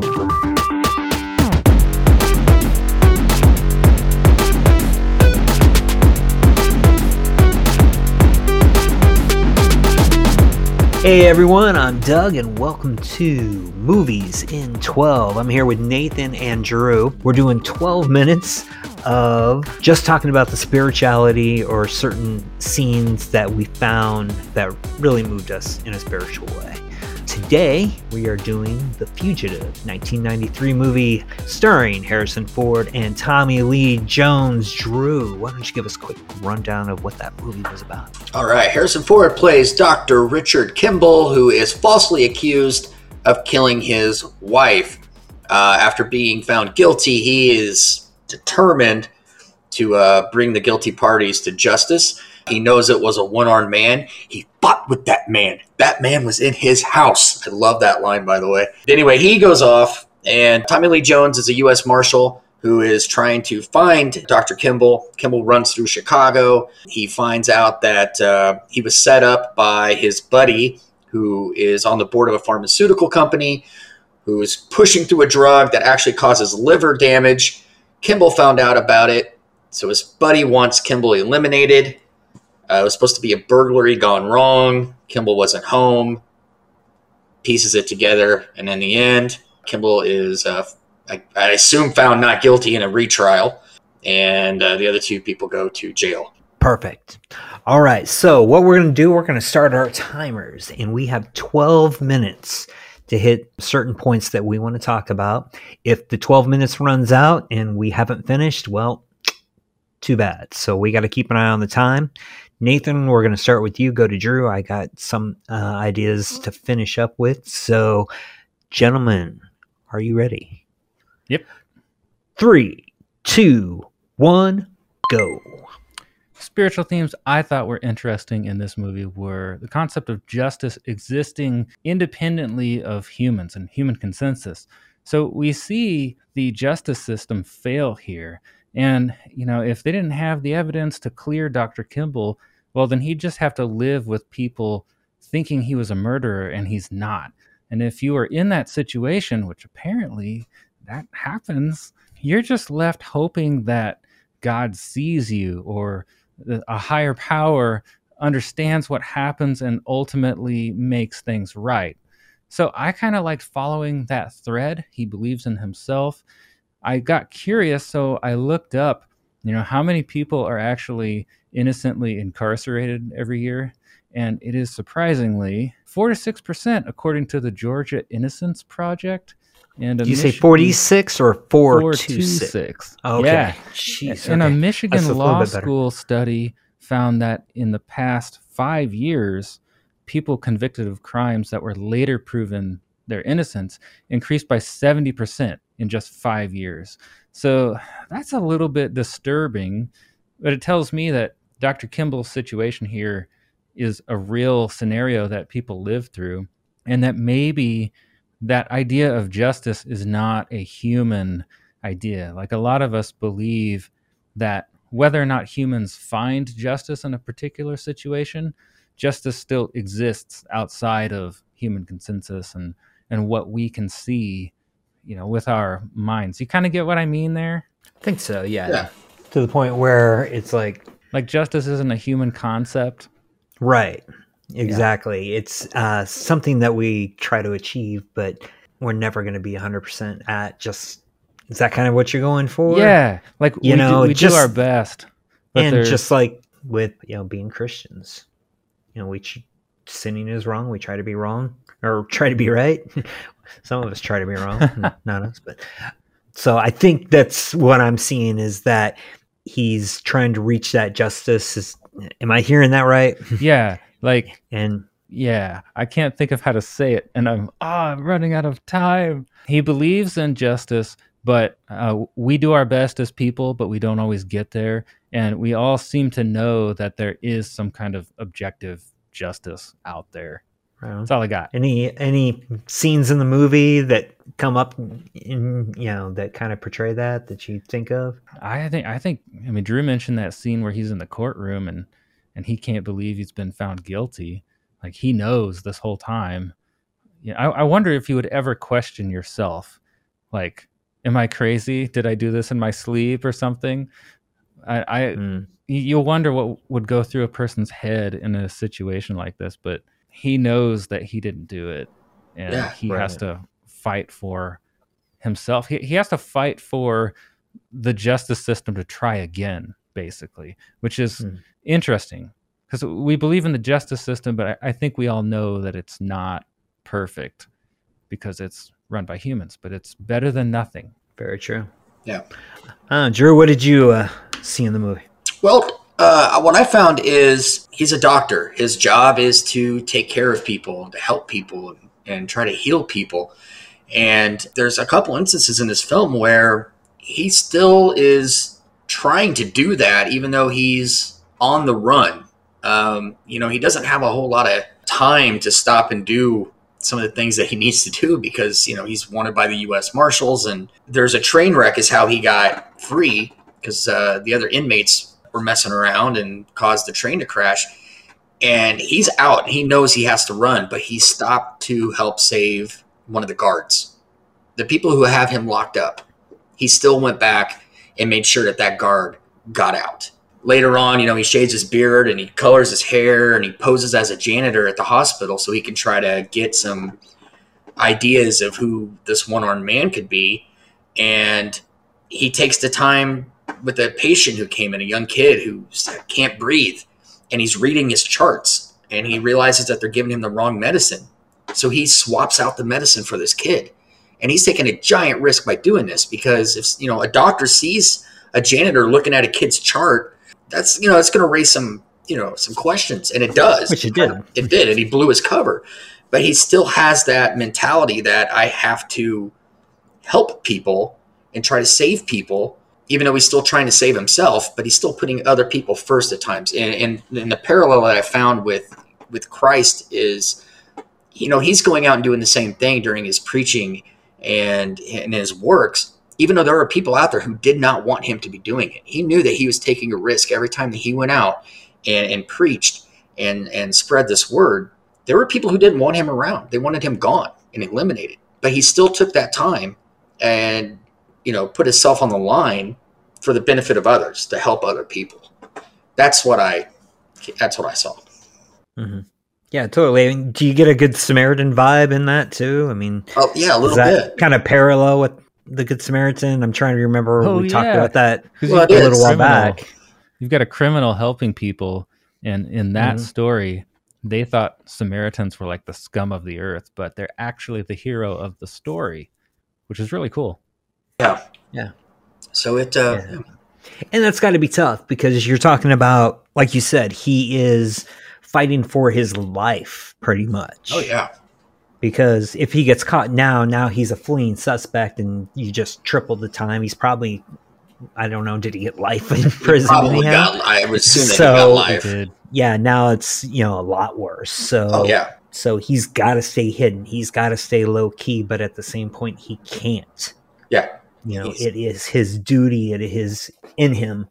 Hey everyone, I'm Doug and welcome to Movies in 12. I'm here with Nathan and Drew. We're doing 12 minutes of just talking about the spirituality or certain scenes that we found that really moved us in a spiritual way. Today, we are doing The Fugitive, 1993 movie starring Harrison Ford and Tommy Lee Jones. Drew, why don't you give us a quick rundown of what that movie was about? All right, Harrison Ford plays Dr. Richard Kimble, who is falsely accused of killing his wife. Uh, after being found guilty, he is determined to uh, bring the guilty parties to justice. He knows it was a one armed man. He fought with that man. That man was in his house. I love that line, by the way. Anyway, he goes off, and Tommy Lee Jones is a U.S. Marshal who is trying to find Dr. Kimble. Kimble runs through Chicago. He finds out that uh, he was set up by his buddy, who is on the board of a pharmaceutical company, who is pushing through a drug that actually causes liver damage. Kimble found out about it, so his buddy wants Kimble eliminated. Uh, it was supposed to be a burglary gone wrong. Kimble wasn't home. Pieces it together, and in the end, Kimble is, uh, I, I, assume, found not guilty in a retrial, and uh, the other two people go to jail. Perfect. All right. So what we're going to do, we're going to start our timers, and we have 12 minutes to hit certain points that we want to talk about. If the 12 minutes runs out and we haven't finished, well, too bad. So we got to keep an eye on the time. Nathan, we're going to start with you. Go to Drew. I got some uh, ideas to finish up with. So, gentlemen, are you ready? Yep. Three, two, one, go. Spiritual themes I thought were interesting in this movie were the concept of justice existing independently of humans and human consensus. So we see the justice system fail here. And, you know, if they didn't have the evidence to clear Dr. Kimble, well, then he'd just have to live with people thinking he was a murderer and he's not. And if you are in that situation, which apparently that happens, you're just left hoping that God sees you or a higher power understands what happens and ultimately makes things right. So I kind of liked following that thread. He believes in himself. I got curious, so I looked up, you know, how many people are actually innocently incarcerated every year. And it is surprisingly 4 to 6%, according to the Georgia Innocence Project. And you say 46 or 426? Okay. Yeah. Jeez, and okay. a Michigan a law school study found that in the past five years, people convicted of crimes that were later proven their innocence increased by 70% in just five years. So that's a little bit disturbing, but it tells me that Dr. Kimble's situation here is a real scenario that people live through, and that maybe that idea of justice is not a human idea. Like a lot of us believe that whether or not humans find justice in a particular situation, justice still exists outside of human consensus and and what we can see, you know, with our minds. You kind of get what I mean there? I think so, yeah. yeah. To the point where it's like like justice isn't a human concept. Right. Exactly. Yeah. It's uh, something that we try to achieve, but we're never going to be 100% at just is that kind of what you're going for? Yeah. Like you we know, do, we just, do our best. and there's... just like with, you know, being Christians, you know, we sinning is wrong. We try to be wrong or try to be right. Some of us try to be wrong, not us, but so I think that's what I'm seeing is that he's trying to reach that justice. Is, am I hearing that right? Yeah, like and yeah, I can't think of how to say it, and I'm ah, oh, I'm running out of time. He believes in justice, but uh, we do our best as people, but we don't always get there, and we all seem to know that there is some kind of objective justice out there. That's all I got. Any any scenes in the movie that come up in you know that kind of portray that that you think of? I think I think I mean Drew mentioned that scene where he's in the courtroom and and he can't believe he's been found guilty. Like he knows this whole time. Yeah, I, I wonder if you would ever question yourself like am i crazy did i do this in my sleep or something i, I Mm. you'll wonder what would go through a person's head in a situation like this but he knows that he didn't do it and Yeah, he has to fight for himself he, he has to fight for the justice system to try again basically which is Hmm. interesting because we believe in the justice system but I, I think we all know that it's not perfect because it's run by humans but it's better than nothing Very true. Yeah. Uh, Drew, what did you uh, see in the movie? Well, uh, what I found is he's a doctor. His job is to take care of people, to help people, and, and try to heal people. And there's a couple instances in this film where he still is trying to do that, even though he's on the run. Um, you know, he doesn't have a whole lot of time to stop and do some of the things that he needs to do because, you know, he's wanted by the U.S. Marshals. And there's a train wreck, is how he got free because uh, the other inmates were messing around and caused the train to crash. And he's out. He knows he has to run, but he stopped to help save one of the guards. The people who have him locked up, he still went back and made sure that that guard got out. Later on, you know, he shades his beard and he colors his hair and he poses as a janitor at the hospital so he can try to get some ideas of who this one armed man could be. And he takes the time with a patient who came in, a young kid who can't breathe, and he's reading his charts and he realizes that they're giving him the wrong medicine. So he swaps out the medicine for this kid. And he's taking a giant risk by doing this because if you know a doctor sees a janitor looking at a kid's chart, that's you know it's going to raise some you know some questions, and it does. Which it did. It did, and he blew his cover. But he still has that mentality that I have to help people and try to save people, even though he's still trying to save himself. But he's still putting other people first at times. And, and, and the parallel that I found with with Christ is, you know, he's going out and doing the same thing during his preaching and in his works. Even though there are people out there who did not want him to be doing it, he knew that he was taking a risk every time that he went out and, and preached and and spread this word. There were people who didn't want him around; they wanted him gone and eliminated. But he still took that time and you know put himself on the line for the benefit of others to help other people. That's what I. That's what I saw. hmm Yeah, totally. I mean, do you get a good Samaritan vibe in that too? I mean, Oh yeah, a is little that bit. kind of parallel with the Good Samaritan? I'm trying to remember. Oh, we talked about that Well, you've it got a little while criminal- back. You've got a criminal helping people, and in that Mhm. story, they thought Samaritans were like the scum of the earth, but they're actually the hero of the story, which is really cool. Yeah. Yeah. So it. Uh, Yeah. And that's got to be tough because you're talking about, like you said, he is fighting for his life pretty much. Oh yeah. Because if he gets caught now, now he's a fleeing suspect and you just triple the time. He's probably, I don't know, did he get life in prison? Probably anyhow? got. I would assume that So- he got life. did. Yeah, now it's, you know, a lot worse. So, Oh yeah. so he's got to stay hidden. He's got to stay low key, but at the same point, he can't. Yeah. You know, He's- it is his duty, it is in him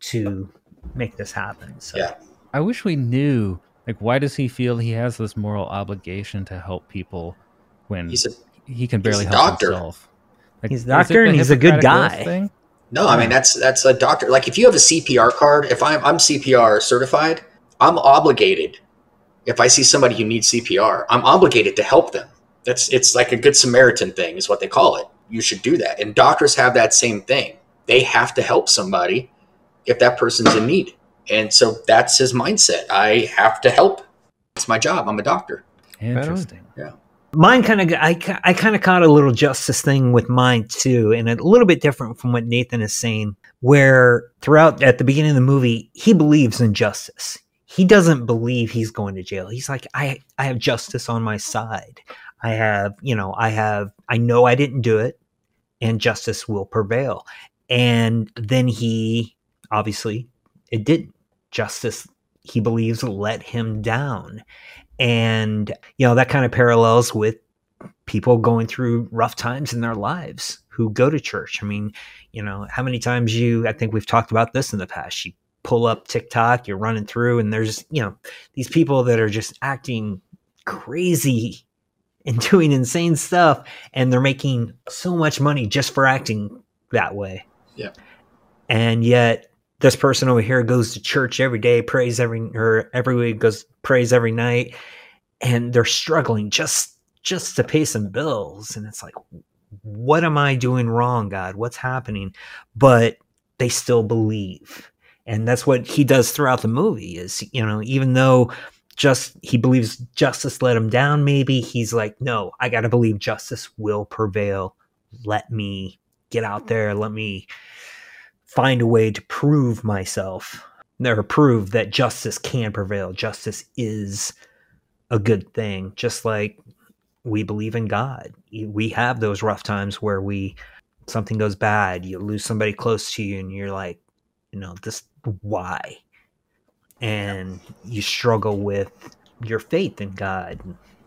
to make this happen. So, Yeah. I wish we knew. Like, why does he feel he has this moral obligation to help people when He's a he can he's barely a help doctor. himself? Like, He's a doctor and he's a good guy. Thing? No, I mean that's that's a doctor. Like if you have a CPR card, if I'm I'm CPR certified, I'm obligated. If I see somebody who needs CPR, I'm obligated to help them. That's it's like a good Samaritan thing, is what they call it. You should do that, and doctors have that same thing. They have to help somebody if that person's in need, and so that's his mindset. I have to help. It's my job. I'm a doctor. Interesting. Yeah. mine kind of, I, I kind of caught a little justice thing with mine too, and a little bit different from what Nathan is saying, where throughout at the beginning of the movie, he believes in justice. He doesn't believe he's going to jail. He's like, I, I have justice on my side. I have, you know, I have, I know I didn't do it, and justice will prevail. And then he, obviously, it didn't. Justice, he believes, let him down. And, you know, that kind of parallels with people going through rough times in their lives who go to church. I mean, you know, how many times you, I think we've talked about this in the past, you pull up TikTok, you're running through, and there's, you know, these people that are just acting crazy and doing insane stuff and they're making so much money just for acting that way. Yeah. And yet this person over here goes to church every day, prays every or every week, goes prays every night, and they're struggling just just to pay some bills. And it's like, what am I doing wrong, God? What's happening? But they still believe. And that's what he does throughout the movie is, you know, even though just he believes justice let him down maybe. He's like no i gotta believe justice will prevail. Let me get out there. Let me find a way to prove myself or prove that justice can prevail. Justice is a good thing. Just like we believe in god. We have those rough times where we something goes bad you lose somebody close to you and you're like you know this why and you struggle with your faith in God,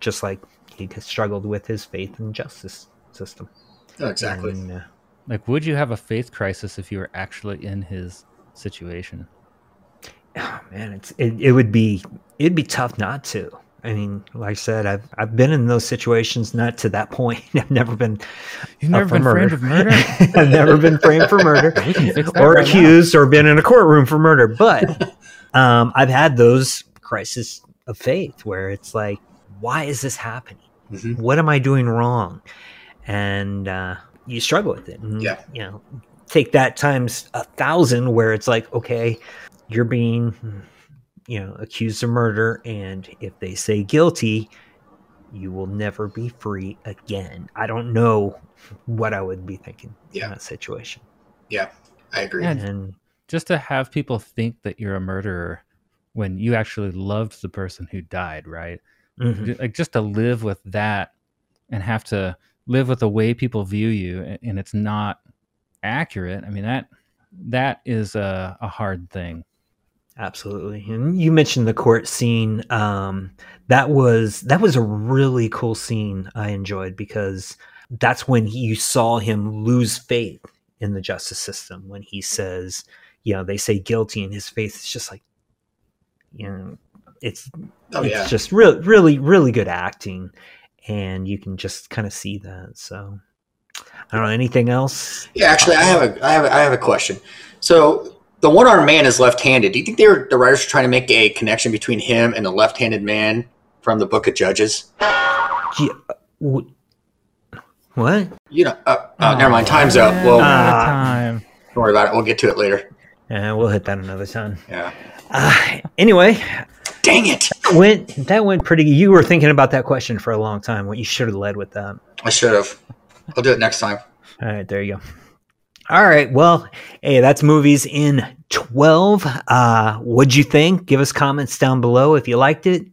just like he struggled with his faith in justice system. Oh, exactly. And, uh, Like, would you have a faith crisis if you were actually in his situation? oh, man, it's it, it would be it'd be tough not to. I mean, like I said, I've I've been in those situations, not to that point. I've never been You've never for been murder. framed of murder? I've never been framed for murder. We can fix that or right now. accused or been in a courtroom for murder. But um, I've had those crises of faith where it's like, why is this happening? Mhm. What am I doing wrong? And uh, you struggle with it. And, Yeah. You know, take that times a thousand where it's like, okay, you're being, you know, accused of murder. And if they say guilty, you will never be free again. I don't know what I would be thinking Yeah. in that situation. Yeah, I agree. Yeah. And Just to have people think that you're a murderer when you actually loved the person who died, right? mhm. Like, just to live with that and have to live with the way people view you a- and it's not accurate. I mean, that that is a, a hard thing. Absolutely. And you mentioned the court scene. Um, that was that was a really cool scene I enjoyed because that's when he, you saw him lose faith in the justice system when he says, you know, they say guilty and his face is just like you know, it's oh it's yeah. just really really really good acting and you can just kind of see that. So I don't know anything else. Yeah, actually, I have a, I have, a, I have a question. So the one-armed man is left-handed. Do you think they were the writers were trying to make a connection between him and the left-handed man from the Book of Judges? Gee, uh, What? You know, uh, uh, never mind. Time's up. Well, Ah. time. don't worry about it. We'll get to it later. Uh, we'll hit that another time. Yeah. Uh, anyway, Dang it! went that went pretty. You were thinking about that question for a long time. What you should have led with that. I should have. I'll do it next time. All right, there you go. All right, well, hey, that's movies in twelve. Uh, what'd you think? Give us comments down below if you liked it.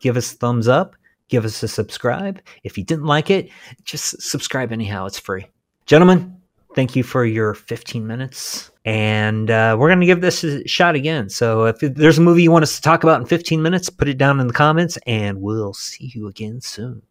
Give us a thumbs up. Give us a subscribe. If you didn't like it, just subscribe anyhow. It's free, gentlemen. Thank you for your 15 minutes. And uh, we're going to give this a shot again. So if there's a movie you want us to talk about in 15 minutes, put it down in the comments, and we'll see you again soon.